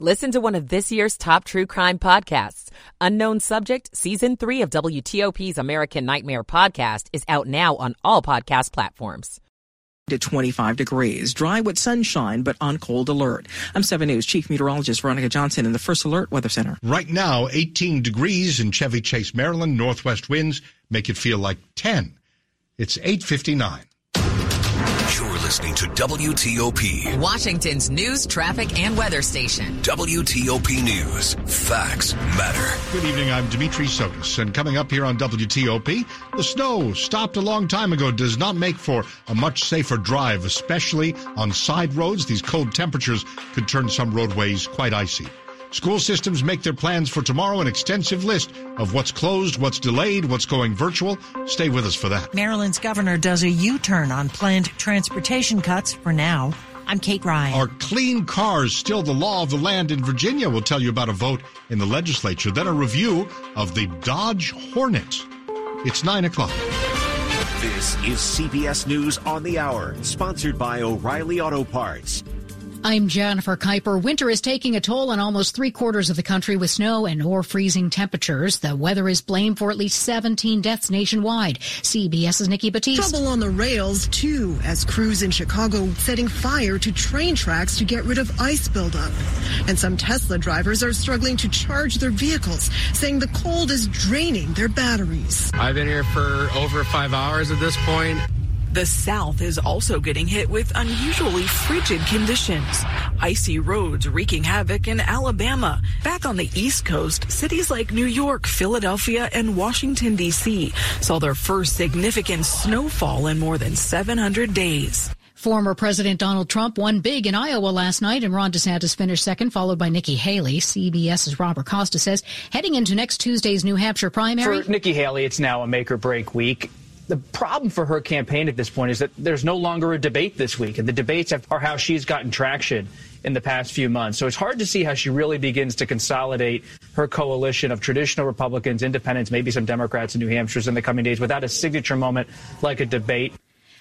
Listen to one of this year's top true crime podcasts. Unknown Subject, Season 3 of WTOP's American Nightmare podcast is out now on all podcast platforms. To 25 degrees, dry with sunshine, but on cold alert. I'm 7 News Chief Meteorologist Veronica Johnson in the First Alert Weather Center. Right now, 18 degrees in Chevy Chase, Maryland. Northwest winds make it feel like 10. It's 859 listening to WTOP, Washington's news, traffic, and weather station. WTOP News. Facts matter. Good evening. I'm Dimitri Sotis. And coming up here on WTOP, the snow stopped a long time ago does not make for a much safer drive, especially on side roads. These cold temperatures could turn some roadways quite icy. School systems make their plans for tomorrow, an extensive list of what's closed, what's delayed, what's going virtual. Stay with us for that. Maryland's governor does a U-turn on planned transportation cuts for now. I'm Kate Ryan. Are clean cars still the law of the land in Virginia? We'll tell you about a vote in the legislature. Then a review of the Dodge Hornet. It's 9 o'clock. This is CBS News on the Hour, sponsored by O'Reilly Auto Parts. I'm Jennifer Keiper. Winter is taking a toll on almost three quarters of the country with snow and or freezing temperatures. The weather is blamed for at least 17 deaths nationwide. CBS's Nikki Battiste. Trouble on the rails, too, as crews in Chicago setting fire to train tracks to get rid of ice buildup. And some Tesla drivers are struggling to charge their vehicles, saying the cold is draining their batteries. I've been here for over five hours at this point. The South is also getting hit with unusually frigid conditions. Icy roads wreaking havoc in Alabama. Back on the East Coast, cities like New York, Philadelphia, and Washington, D.C. saw their first significant snowfall in more than 700 days. Former President Donald Trump won big in Iowa last night, and Ron DeSantis finished second, followed by Nikki Haley. CBS's Robert Costa says heading into next Tuesday's New Hampshire primary. For Nikki Haley, it's now a make or break week the problem for her campaign at this point is that there's no longer a debate this week, and the debates are how she's gotten traction in the past few months. So it's hard to see how she really begins to consolidate her coalition of traditional Republicans, independents, maybe some Democrats in New Hampshire in the coming days without a signature moment like a debate.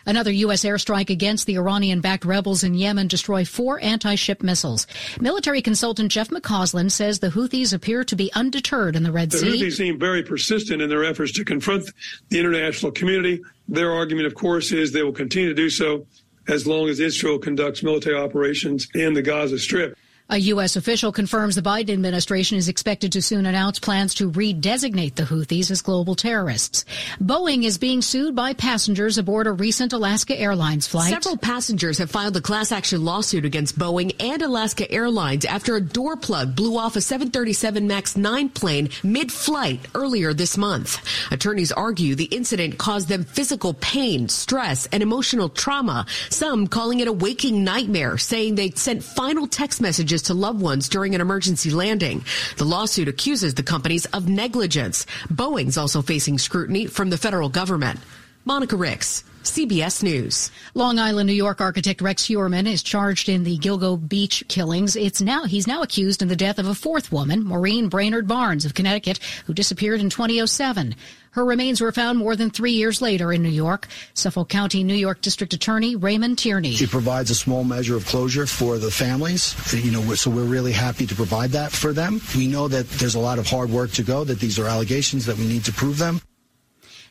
Another U.S. airstrike against the Iranian-backed rebels in Yemen destroyed four anti-ship missiles. Military consultant Jeff McCausland says the Houthis appear to be undeterred in the Red the Sea. The Houthis seem very persistent in their efforts to confront the international community. Their argument, of course, is they will continue to do so as long as Israel conducts military operations in the Gaza Strip. A U.S. official confirms the Biden administration is expected to soon announce plans to redesignate the Houthis as global terrorists. Boeing is being sued by passengers aboard a recent Alaska Airlines flight. Several passengers have filed a class action lawsuit against Boeing and Alaska Airlines after a door plug blew off a 737 MAX 9 plane mid-flight earlier this month. Attorneys argue the incident caused them physical pain, stress, and emotional trauma, some calling it a waking nightmare, saying they sent final text messages to loved ones during an emergency landing. The lawsuit accuses the companies of negligence. Boeing's also facing scrutiny from the federal government. Monica Ricks. CBS News. Long Island, New York architect Rex Heuermann is charged in the Gilgo Beach killings. It's now he's now accused in the death of a fourth woman, Maureen Brainard Barnes of Connecticut, who disappeared in 2007. Her remains were found more than three years later in New York. Suffolk County, New York District Attorney Raymond Tierney. She provides a small measure of closure for the families. You know, so we're really happy to provide that for them. We know that there's a lot of hard work to go, that these are allegations, that we need to prove them.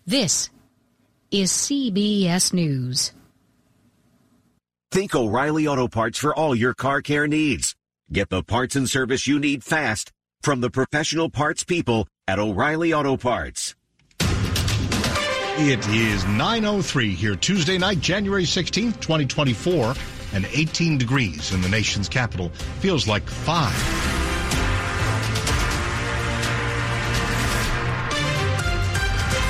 This is CBS News. Think O'Reilly Auto Parts for all your car care needs. Get the parts and service you need fast from the professional parts people at O'Reilly Auto Parts. It is 9.03 here, Tuesday night, January 16th, 2024, and 18 degrees in the nation's capital. Feels like five.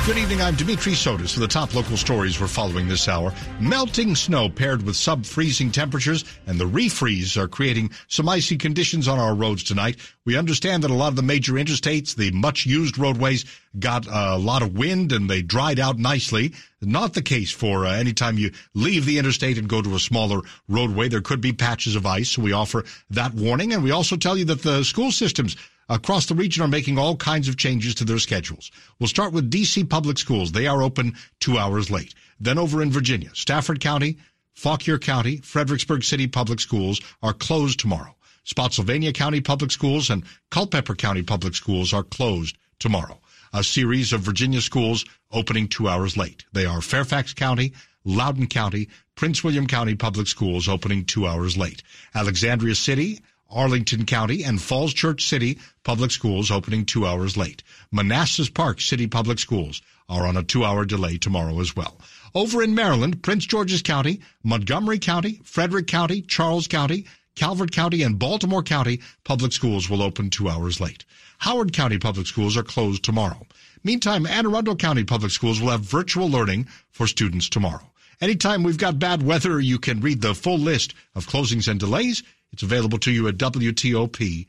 Good evening. I'm Dimitri Sotis for the top local stories we're following this hour. Melting snow paired with sub-freezing temperatures and the refreeze are creating some icy conditions on our roads tonight. We understand that a lot of the major interstates, the much used roadways, got a lot of wind and they dried out nicely. Not the case for uh, anytime you leave the interstate and go to a smaller roadway. There could be patches of ice. So we offer that warning. And we also tell you that the school systems across the region are making all kinds of changes to their schedules. We'll start with DC Public Schools. They are open two hours late. Then over in Virginia, Stafford County, Fauquier County, Fredericksburg City Public Schools are closed tomorrow. Spotsylvania County Public Schools and Culpeper County Public Schools are closed tomorrow. A series of Virginia schools opening two hours late. They are Fairfax County, Loudoun County, Prince William County Public Schools opening two hours late. Alexandria City, Arlington County, and Falls Church City Public Schools opening two hours late. Manassas Park City Public Schools are on a two hour delay tomorrow as well. Over in Maryland, Prince George's County, Montgomery County, Frederick County, Charles County, Calvert County, and Baltimore County public schools will open two hours late. Howard County public schools are closed tomorrow. Meantime, Anne Arundel County public schools will have virtual learning for students tomorrow. Anytime we've got bad weather, you can read the full list of closings and delays. It's available to you at WTOP.com.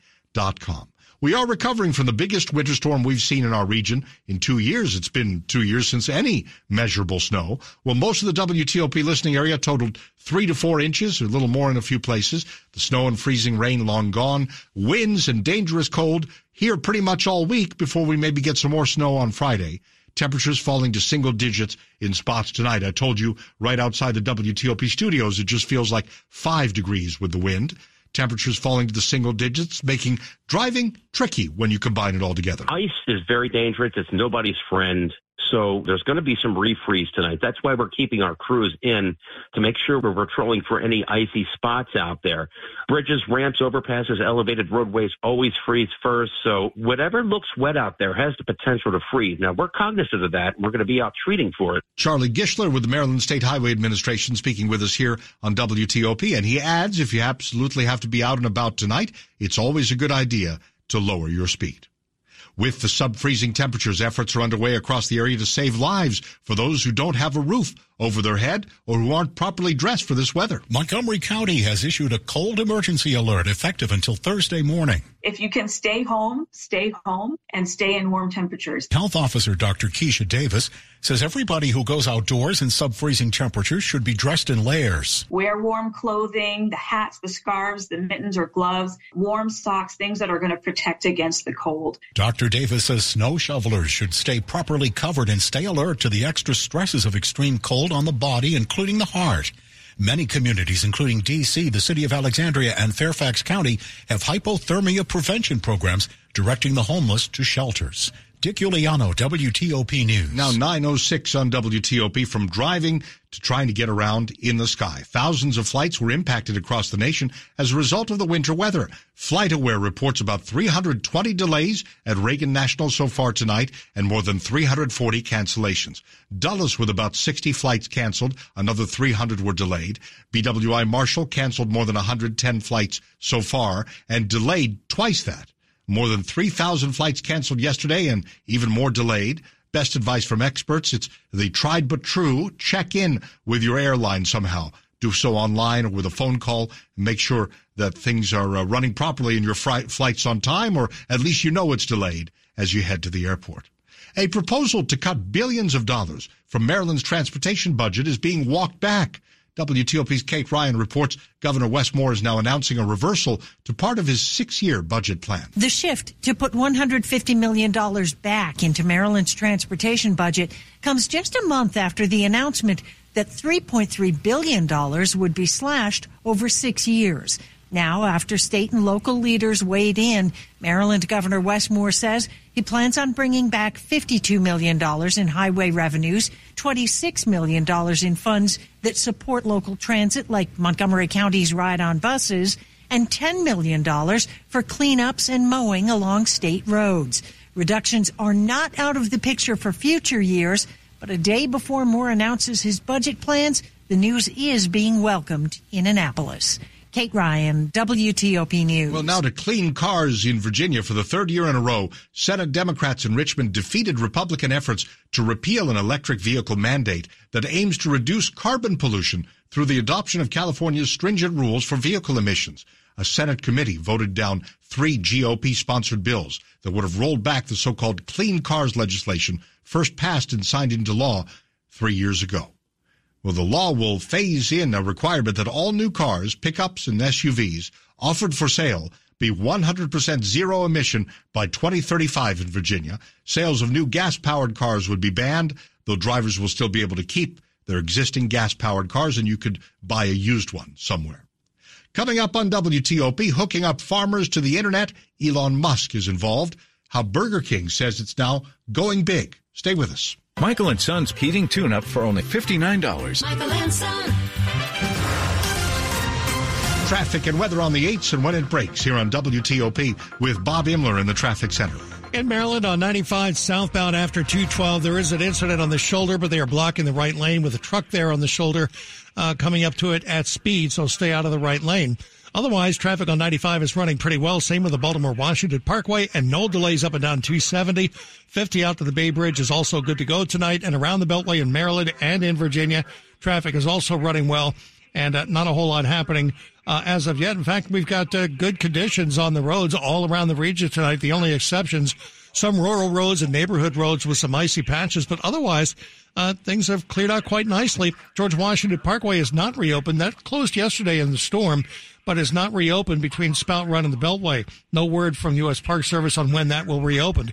We are recovering from the biggest winter storm we've seen in our region in two years. It's been two years since any measurable snow. Well, most of the WTOP listening area totaled three to four inches, a little more in a few places. The snow and freezing rain long gone. Winds and dangerous cold here pretty much all week before we maybe get some more snow on Friday. Temperatures falling to single digits in spots tonight. I told you right outside the WTOP studios, it just feels like five degrees with the wind temperatures falling to the single digits, making driving tricky when you combine it all together. Ice is very dangerous. It's nobody's friend. So there's going to be some refreeze tonight. That's why we're keeping our crews in to make sure we're patrolling for any icy spots out there. Bridges, ramps, overpasses, elevated roadways always freeze first. So whatever looks wet out there has the potential to freeze. Now we're cognizant of that. And we're going to be out treating for it. Charlie Gischlar with the Maryland State Highway Administration speaking with us here on WTOP. And he adds, if you absolutely have to be out and about tonight, it's always a good idea to lower your speed. With the sub-freezing temperatures, efforts are underway across the area to save lives for those who don't have a roof over their head or who aren't properly dressed for this weather. Montgomery County has issued a cold emergency alert effective until Thursday morning. If you can stay home, stay home and stay in warm temperatures. Health Officer Dr. Kisha Davis says everybody who goes outdoors in sub-freezing temperatures should be dressed in layers. Wear warm clothing, the hats, the scarves, the mittens or gloves, warm socks, things that are going to protect against the cold. Dr. Davis says snow shovelers should stay properly covered and stay alert to the extra stresses of extreme cold on the body, including the heart. Many communities, including D.C., the city of Alexandria, and Fairfax County, have hypothermia prevention programs directing the homeless to shelters. Dick Uliano, WTOP News. Now 906 on WTOP from driving to trying to get around in the sky. Thousands of flights were impacted across the nation as a result of the winter weather. FlightAware reports about 320 delays at Reagan National so far tonight and more than 340 cancellations. Dulles with about 60 flights canceled, another 300 were delayed. BWI Marshall canceled more than 110 flights so far and delayed twice that. More than 3,000 flights canceled yesterday and even more delayed. Best advice from experts. It's the tried but true. Check in with your airline somehow. Do so online or with a phone call. Make sure that things are uh, running properly and your fri- flight's on time, or at least you know it's delayed as you head to the airport. A proposal to cut billions of dollars from Maryland's transportation budget is being walked back. WTOP's Kate Ryan reports Governor Wes Moore is now announcing a reversal to part of his six-year budget plan. The shift to put $150 million back into Maryland's transportation budget comes just a month after the announcement that $3.3 billion would be slashed over six years. Now, after state and local leaders weighed in, Maryland Governor Wes Moore says he plans on bringing back $52 million in highway revenues, $26 million in funds that support local transit like Montgomery County's ride on buses, and $10 million for cleanups and mowing along state roads. Reductions are not out of the picture for future years, but a day before Moore announces his budget plans, the news is being welcomed in Annapolis. Kate Ryan, WTOP News. Well, now to clean cars in Virginia for the third year in a row, Senate Democrats in Richmond defeated Republican efforts to repeal an electric vehicle mandate that aims to reduce carbon pollution through the adoption of California's stringent rules for vehicle emissions. A Senate committee voted down three GOP sponsored bills that would have rolled back the so-called clean cars legislation first passed and signed into law three years ago. Well, the law will phase in a requirement that all new cars, pickups, and SUVs offered for sale be 100% zero emission by 2035 in Virginia. Sales of new gas powered cars would be banned, though drivers will still be able to keep their existing gas powered cars and you could buy a used one somewhere. Coming up on WTOP, hooking up farmers to the internet, Elon Musk is involved. How Burger King says it's now going big. Stay with us. Michael and Son's heating tune-up for only $59. Michael and Son. Traffic and weather on the 8s and when it breaks here on WTOP with Bob Imler in the traffic center. In Maryland on 95 southbound after 212, there is an incident on the shoulder, but they are blocking the right lane with a truck there on the shoulder uh, coming up to it at speed, so stay out of the right lane. Otherwise, traffic on 95 is running pretty well. Same with the Baltimore Washington Parkway and no delays up and down 270. 50 out to the Bay Bridge is also good to go tonight and around the Beltway in Maryland and in Virginia. Traffic is also running well and uh, not a whole lot happening uh, as of yet. In fact, we've got uh, good conditions on the roads all around the region tonight. The only exceptions, some rural roads and neighborhood roads with some icy patches, but otherwise, uh, things have cleared out quite nicely. George Washington Parkway is not reopened. That closed yesterday in the storm, but is not reopened between Spout Run and the Beltway. No word from U.S. Park Service on when that will reopen.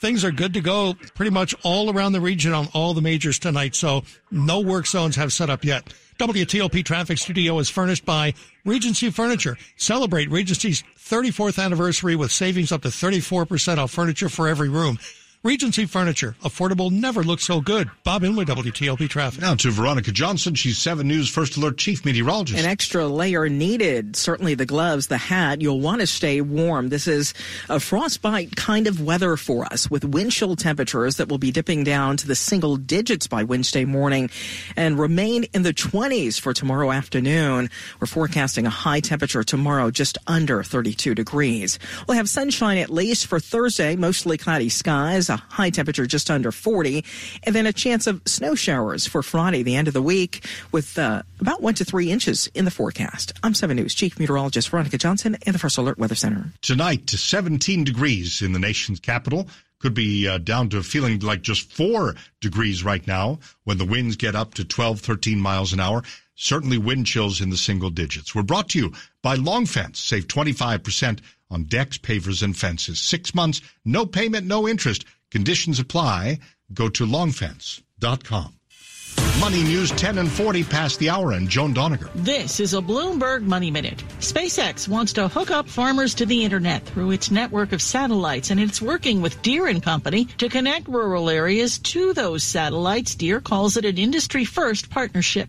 Things are good to go pretty much all around the region on all the majors tonight, so no work zones have set up yet. WTOP Traffic Studio is furnished by Regency Furniture. Celebrate Regency's 34th anniversary with savings up to 34% off furniture for every room. Regency Furniture. Affordable never looked so good. Bob Imler, WTOP Traffic. Now to Veronica Johnson. She's 7 News First Alert Chief Meteorologist. An extra layer needed. Certainly the gloves, the hat. You'll want to stay warm. This is a frostbite kind of weather for us with wind chill temperatures that will be dipping down to the single digits by Wednesday morning and remain in the 20s for tomorrow afternoon. We're forecasting a high temperature tomorrow just under 32 degrees. We'll have sunshine at least for Thursday, mostly cloudy skies a high temperature just under 40, and then a chance of snow showers for Friday, the end of the week, with uh, about one to three inches in the forecast. I'm 7 News Chief Meteorologist Veronica Johnson in the First Alert Weather Center. Tonight, to 17 degrees in the nation's capital. Could be uh, down to feeling like just four degrees right now when the winds get up to 12, 13 miles an hour. Certainly wind chills in the single digits. We're brought to you by Long Fence. Save 25% on decks, pavers, and fences. Six months, no payment, no interest. Conditions apply. Go to longfence.com. Money News 10 and 40 past the hour and Joan Doniger. This is a Bloomberg Money Minute. SpaceX wants to hook up farmers to the internet through its network of satellites and it's working with Deere and Company to connect rural areas to those satellites. Deere calls it an industry first partnership.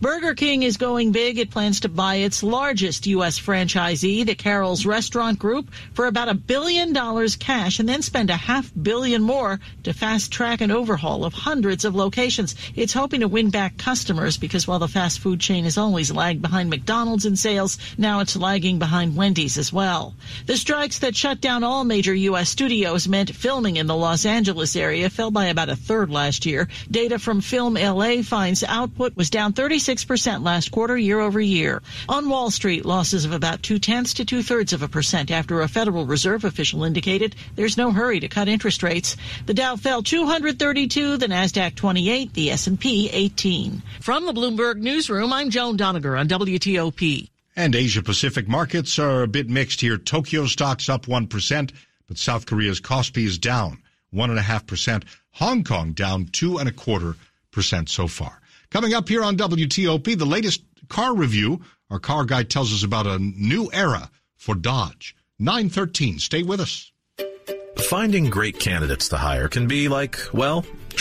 Burger King is going big. It plans to buy its largest U.S. franchisee, the Carrols Restaurant Group, for about a billion dollars cash and then spend a half billion more to fast track an overhaul of hundreds of locations. It's hoping to win back customers because while the fast food chain has always lagged behind McDonald's in sales, now it's lagging behind Wendy's as well. The strikes that shut down all major U.S. studios meant filming in the Los Angeles area fell by about a third last year. Data from Film LA finds output was down 30 36% last quarter year over year. On Wall Street, losses of about two tenths to two thirds of a percent after a Federal Reserve official indicated there's no hurry to cut interest rates. The Dow fell 232, the Nasdaq 28, the S&P 18. From the Bloomberg Newsroom, I'm Joan Doniger on WTOP. And Asia Pacific markets are a bit mixed here. Tokyo stocks up 1%, but South Korea's Kospi is down 1.5%. Hong Kong down two and a quarter percent so far. Coming up here on WTOP, the latest car review. Our car guide tells us about a new era for Dodge. 913. Stay with us. Finding great candidates to hire can be like, well,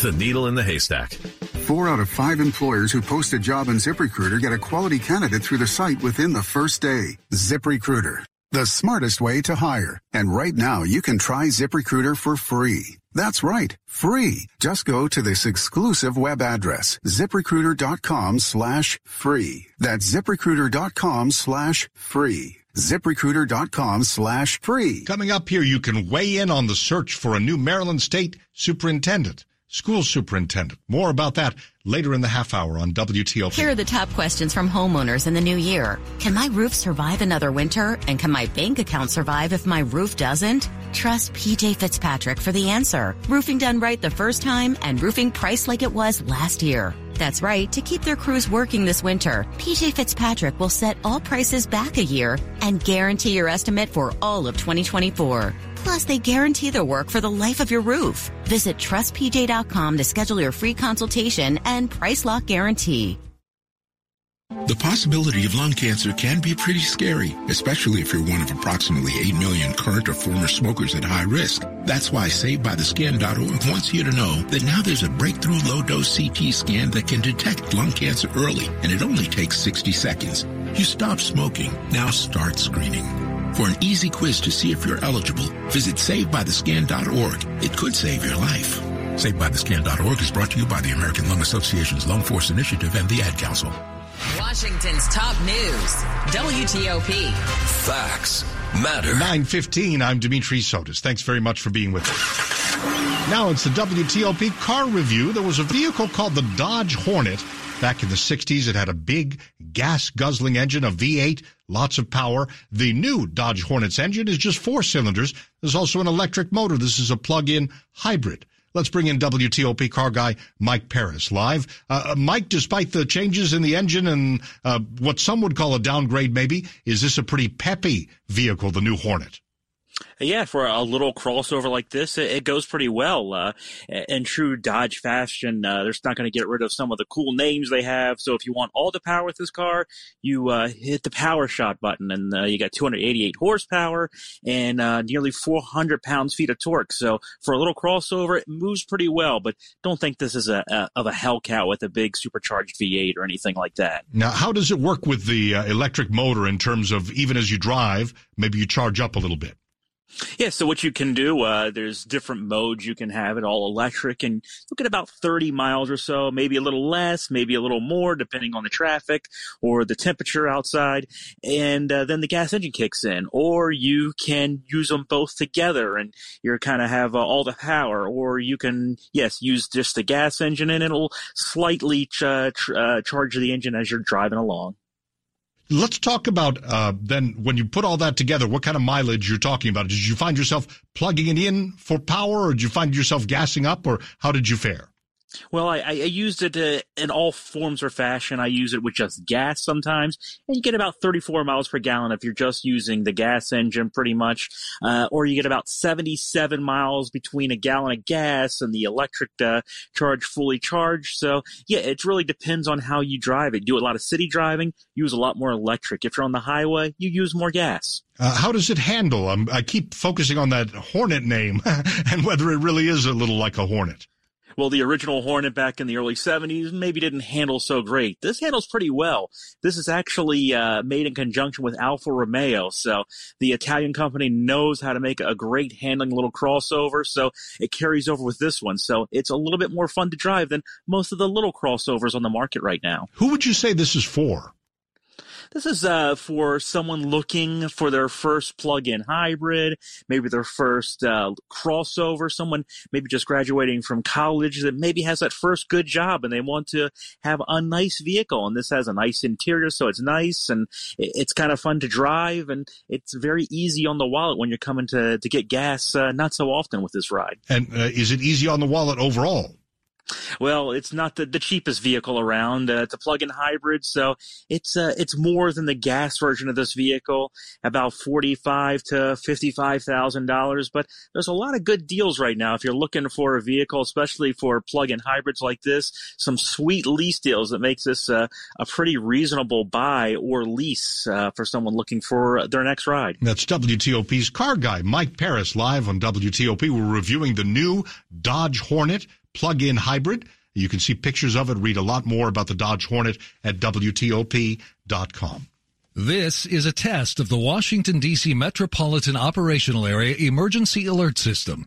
The needle in the haystack. Four out of five employers who post a job on ZipRecruiter get a quality candidate through the site within the first day. ZipRecruiter, the smartest way to hire. And right now, you can try ZipRecruiter for free. That's right, free. Just go to this exclusive web address, ziprecruiter.com slash free. That's ziprecruiter.com slash free ziprecruiter.com slash free. Coming up here, you can weigh in on the search for a new Maryland State Superintendent. School superintendent. More about that later in the half hour on WTOP. Here are the top questions from homeowners in the new year. Can my roof survive another winter? And can my bank account survive if my roof doesn't? Trust PJ Fitzpatrick for the answer. Roofing done right the first time and roofing priced like it was last year. That's right. To keep their crews working this winter, PJ Fitzpatrick will set all prices back a year and guarantee your estimate for all of 2024. Plus, they guarantee their work for the life of your roof. Visit trustpj.com to schedule your free consultation and price lock guarantee. The possibility of lung cancer can be pretty scary, especially if you're one of approximately 8 million current or former smokers at high risk. That's why SaveByTheScan.org wants you to know that now there's a breakthrough low-dose CT scan that can detect lung cancer early, and it only takes 60 seconds. You stop smoking, now start screening. For an easy quiz to see if you're eligible, visit SaveByTheScan.org. It could save your life. SaveByTheScan.org is brought to you by the American Lung Association's Lung Force Initiative and the Ad Council. Washington's top news, WTOP. Facts matter. 915, I'm Dimitri Sotis. Thanks very much for being with us. Now it's the WTOP car review. There was a vehicle called the Dodge Hornet. Back in the 60s, it had a big gas guzzling engine, a V8, lots of power. The new Dodge Hornet's engine is just four cylinders. There's also an electric motor. This is a plug-in hybrid. Let's bring in WTOP car guy Mike Parris live. Uh, uh, Mike, despite the changes in the engine and uh, what some would call a downgrade, maybe, is this a pretty peppy vehicle, the new Hornet? Yeah, for a little crossover like this, it, it goes pretty well. Uh, in true Dodge fashion, uh, they're not going to get rid of some of the cool names they have. So if you want all the power with this car, you uh, hit the power shot button, and uh, you got 288 horsepower and uh, nearly 400 pounds feet of torque. So for a little crossover, it moves pretty well. But don't think this is a, a of a Hellcat with a big supercharged V8 or anything like that. Now, how does it work with the uh, electric motor in terms of even as you drive, maybe you charge up a little bit? Yeah, so what you can do, uh, there's different modes you can have it all electric and you get about 30 miles or so, maybe a little less, maybe a little more, depending on the traffic or the temperature outside. And uh, then the gas engine kicks in, or you can use them both together and you're kind of have uh, all the power, or you can, yes, use just the gas engine and it'll slightly ch- uh, tr- uh, charge the engine as you're driving along. Let's talk about uh, then when you put all that together, what kind of mileage you're talking about? Did you find yourself plugging it in for power, or did you find yourself gassing up, or how did you fare? Well, I, I used it uh, in all forms or fashion. I use it with just gas sometimes, and you get about 34 miles per gallon if you're just using the gas engine, pretty much. Uh, or you get about 77 miles between a gallon of gas and the electric uh, charge fully charged. So, yeah, it really depends on how you drive it. Do a lot of city driving, use a lot more electric. If you're on the highway, you use more gas. Uh, how does it handle? I keep focusing on that Hornet name and whether it really is a little like a Hornet well, the original Hornet back in the early 70s maybe didn't handle so great. This handles pretty well. This is actually uh, made in conjunction with Alfa Romeo, so the Italian company knows how to make a great handling little crossover, so it carries over with this one. So it's a little bit more fun to drive than most of the little crossovers on the market right now. Who would you say this is for? This is uh, for someone looking for their first plug-in hybrid, maybe their first uh, crossover, someone maybe just graduating from college that maybe has that first good job and they want to have a nice vehicle. And this has a nice interior, so it's nice and it's kind of fun to drive and it's very easy on the wallet when you're coming to, to get gas uh, not so often with this ride. And uh, is it easy on the wallet overall? Well, it's not the, the cheapest vehicle around. Uh, it's a plug-in hybrid, so it's uh, it's more than the gas version of this vehicle, about forty-five to fifty-five thousand dollars. But there's a lot of good deals right now if you're looking for a vehicle, especially for plug-in hybrids like this. Some sweet lease deals that makes this uh, a pretty reasonable buy or lease uh, for someone looking for their next ride. That's WTOP's car guy Mike Parris live on WTOP. We're reviewing the new Dodge Hornet plug-in hybrid. You can see pictures of it, read a lot more about the Dodge Hornet at WTOP.com. This is a test of the Washington, D.C. Metropolitan Operational Area Emergency Alert System.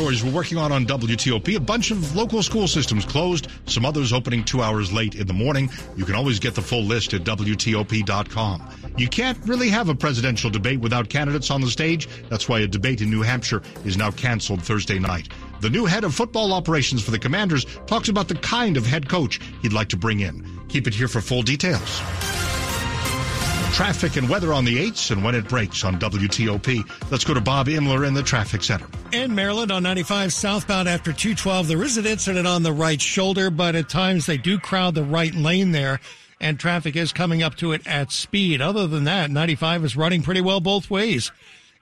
Stories we're working on on WTOP. A bunch of local school systems closed, some others opening two hours late in the morning. You can always get the full list at WTOP.com. You can't really have a presidential debate without candidates on the stage. That's why a debate in New Hampshire is now canceled Thursday night. The new head of football operations for the Commanders talks about the kind of head coach he'd like to bring in. Keep it here for full details. Traffic and weather on the 8s and when it breaks on WTOP. Let's go to Bob Imler in the traffic center. In Maryland on 95 southbound after 212, there is an incident on the right shoulder, but at times they do crowd the right lane there and traffic is coming up to it at speed. Other than that, 95 is running pretty well both ways.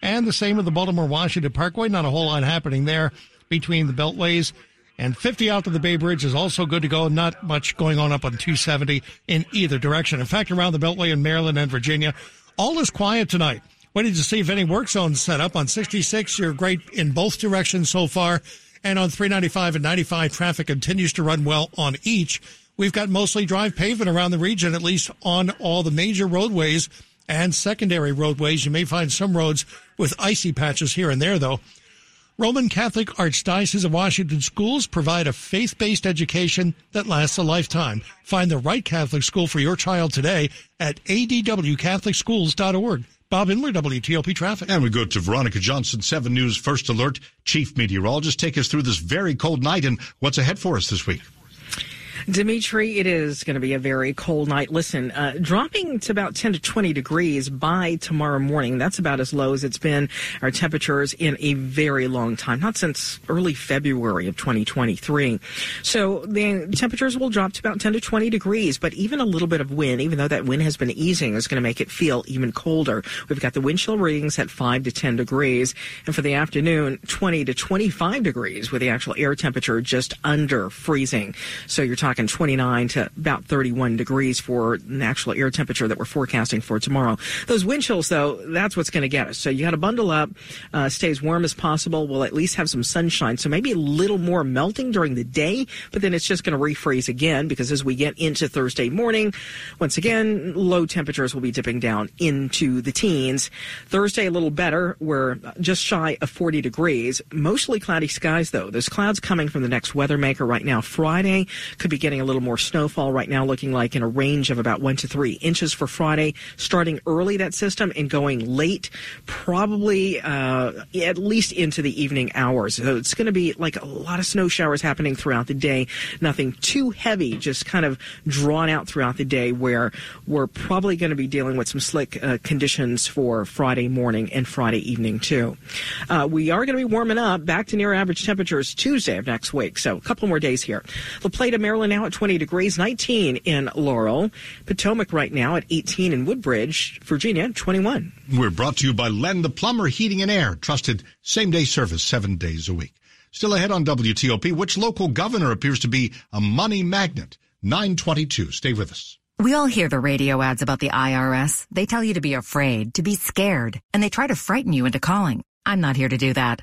And the same with the Baltimore Washington Parkway. Not a whole lot happening there between the beltways. And 50 out to the Bay Bridge is also good to go. Not much going on up on 270 in either direction. In fact, around the Beltway in Maryland and Virginia, all is quiet tonight. Waiting to see if any work zones set up. On 66, you're great in both directions so far. And on 395 and 95, traffic continues to run well on each. We've got mostly dry pavement around the region, at least on all the major roadways and secondary roadways. You may find some roads with icy patches here and there, though. Roman Catholic Archdiocese of Washington schools provide a faith-based education that lasts a lifetime. Find the right Catholic school for your child today at adwcatholicschools.org. Bob Imler, WTOP Traffic. And we go to Veronica Johnson, 7 News First Alert Chief Meteorologist. Take us through this very cold night and what's ahead for us this week. Dimitri, it is going to be a very cold night. Listen, uh, dropping to about 10 to 20 degrees by tomorrow morning. That's about as low as it's been our temperatures in a very long time, not since early February of 2023. So the temperatures will drop to about 10 to 20 degrees, but even a little bit of wind, even though that wind has been easing, is going to make it feel even colder. We've got the wind chill readings at 5 to 10 degrees, and for the afternoon, 20 to 25 degrees with the actual air temperature just under freezing. So you're talking 29 to about 31 degrees for an actual air temperature that we're forecasting for tomorrow. Those wind chills, though, that's what's going to get us. So you got to bundle up, uh, stay as warm as possible. We'll at least have some sunshine. So maybe a little more melting during the day, but then it's just going to refreeze again because as we get into Thursday morning, once again, low temperatures will be dipping down into the teens. Thursday, a little better. We're just shy of 40 degrees. Mostly cloudy skies, though. There's clouds coming from the next weather maker right now. Friday could be getting a little more snowfall right now, looking like in a range of about one to three inches for Friday, starting early that system and going late, probably uh, at least into the evening hours. So it's going to be like a lot of snow showers happening throughout the day. Nothing too heavy, just kind of drawn out throughout the day where we're probably going to be dealing with some slick uh, conditions for Friday morning and Friday evening too. Uh, we are going to be warming up back to near average temperatures Tuesday of next week. So a couple more days here. La Plata, Maryland now at 20 degrees, 19 in Laurel. Potomac right now at 18 in Woodbridge. Virginia, 21. We're brought to you by Len the Plumber Heating and Air. Trusted same day service seven days a week. Still ahead on WTOP, which local governor appears to be a money magnet? 922. Stay with us. We all hear the radio ads about the IRS. They tell you to be afraid, to be scared, and they try to frighten you into calling. I'm not here to do that.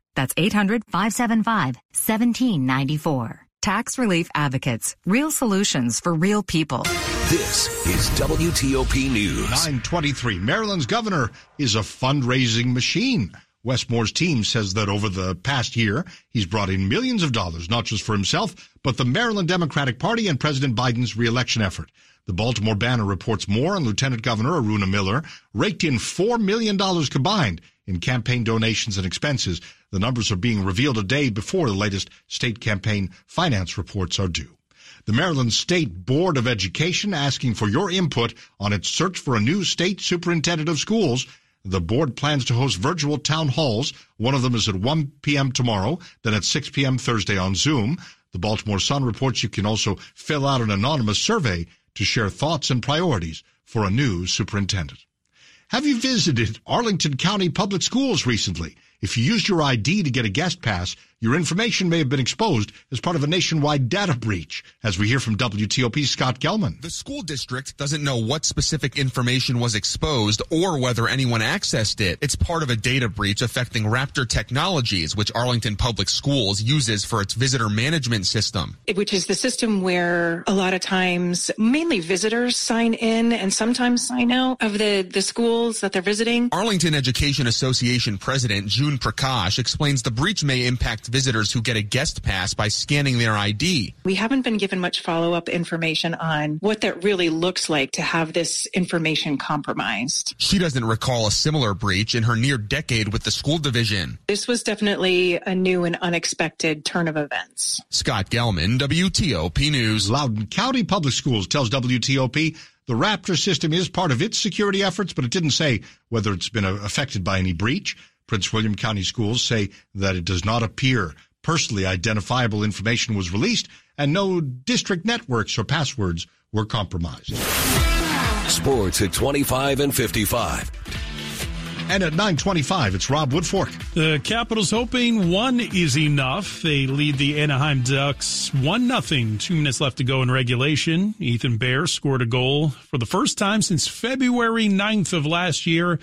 That's 800-575-1794. Tax Relief Advocates. Real solutions for real people. This is WTOP News. 923. Maryland's governor is a fundraising machine. Wes Moore's team says that over the past year, he's brought in millions of dollars, not just for himself, but the Maryland Democratic Party and President Biden's reelection effort. The Baltimore Banner reports more on Lieutenant Governor Aruna Miller raked in $4 million combined in campaign donations and expenses. The numbers are being revealed a day before the latest state campaign finance reports are due. The Maryland State Board of Education asking for your input on its search for a new state superintendent of schools. The board plans to host virtual town halls. One of them is at 1 p.m. tomorrow, then at 6 p.m. Thursday on Zoom. The Baltimore Sun reports you can also fill out an anonymous survey to share thoughts and priorities for a new superintendent. Have you visited Arlington County Public Schools recently? If you used your ID to get a guest pass, your information may have been exposed as part of a nationwide data breach, as we hear from WTOP Scott Gelman. The school district doesn't know what specific information was exposed or whether anyone accessed it. It's part of a data breach affecting Raptor Technologies, which Arlington Public Schools uses for its visitor management system. Which is the system where a lot of times mainly visitors sign in and sometimes sign out of the, the schools that they're visiting. Arlington Education Association President June Prakash explains the breach may impact visitors who get a guest pass by scanning their ID. We haven't been given much follow up information on what that really looks like to have this information compromised. She doesn't recall a similar breach in her near decade with the school division. This was definitely a new and unexpected turn of events. Scott Gelman, WTOP News. Loudoun County Public Schools tells WTOP the Raptor system is part of its security efforts, but it didn't say whether it's been affected by any breach. Prince William County Schools say that it does not appear personally identifiable information was released and no district networks or passwords were compromised. Sports at 25 and 55. And at 925, it's Rob Woodfork. The Capitals hoping one is enough. They lead the Anaheim Ducks 1 nothing. Two minutes left to go in regulation. Ethan Bear scored a goal for the first time since February 9th of last year.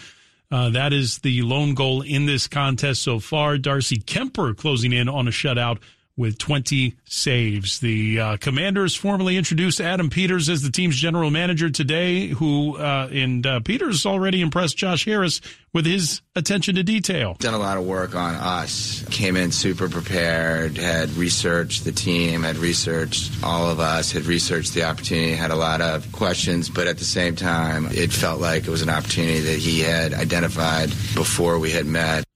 Uh, that is the lone goal in this contest so far. Darcy Kuemper closing in on a shutout with 20 saves. The uh, Commanders formally introduced Adam Peters as the team's general manager today, who, uh, and uh, Peters already impressed Josh Harris with his attention to detail. Done a lot of work on us. Came in super prepared, had researched the team, had researched all of us, had researched the opportunity, had a lot of questions, but at the same time, it felt like it was an opportunity that he had identified before we had met.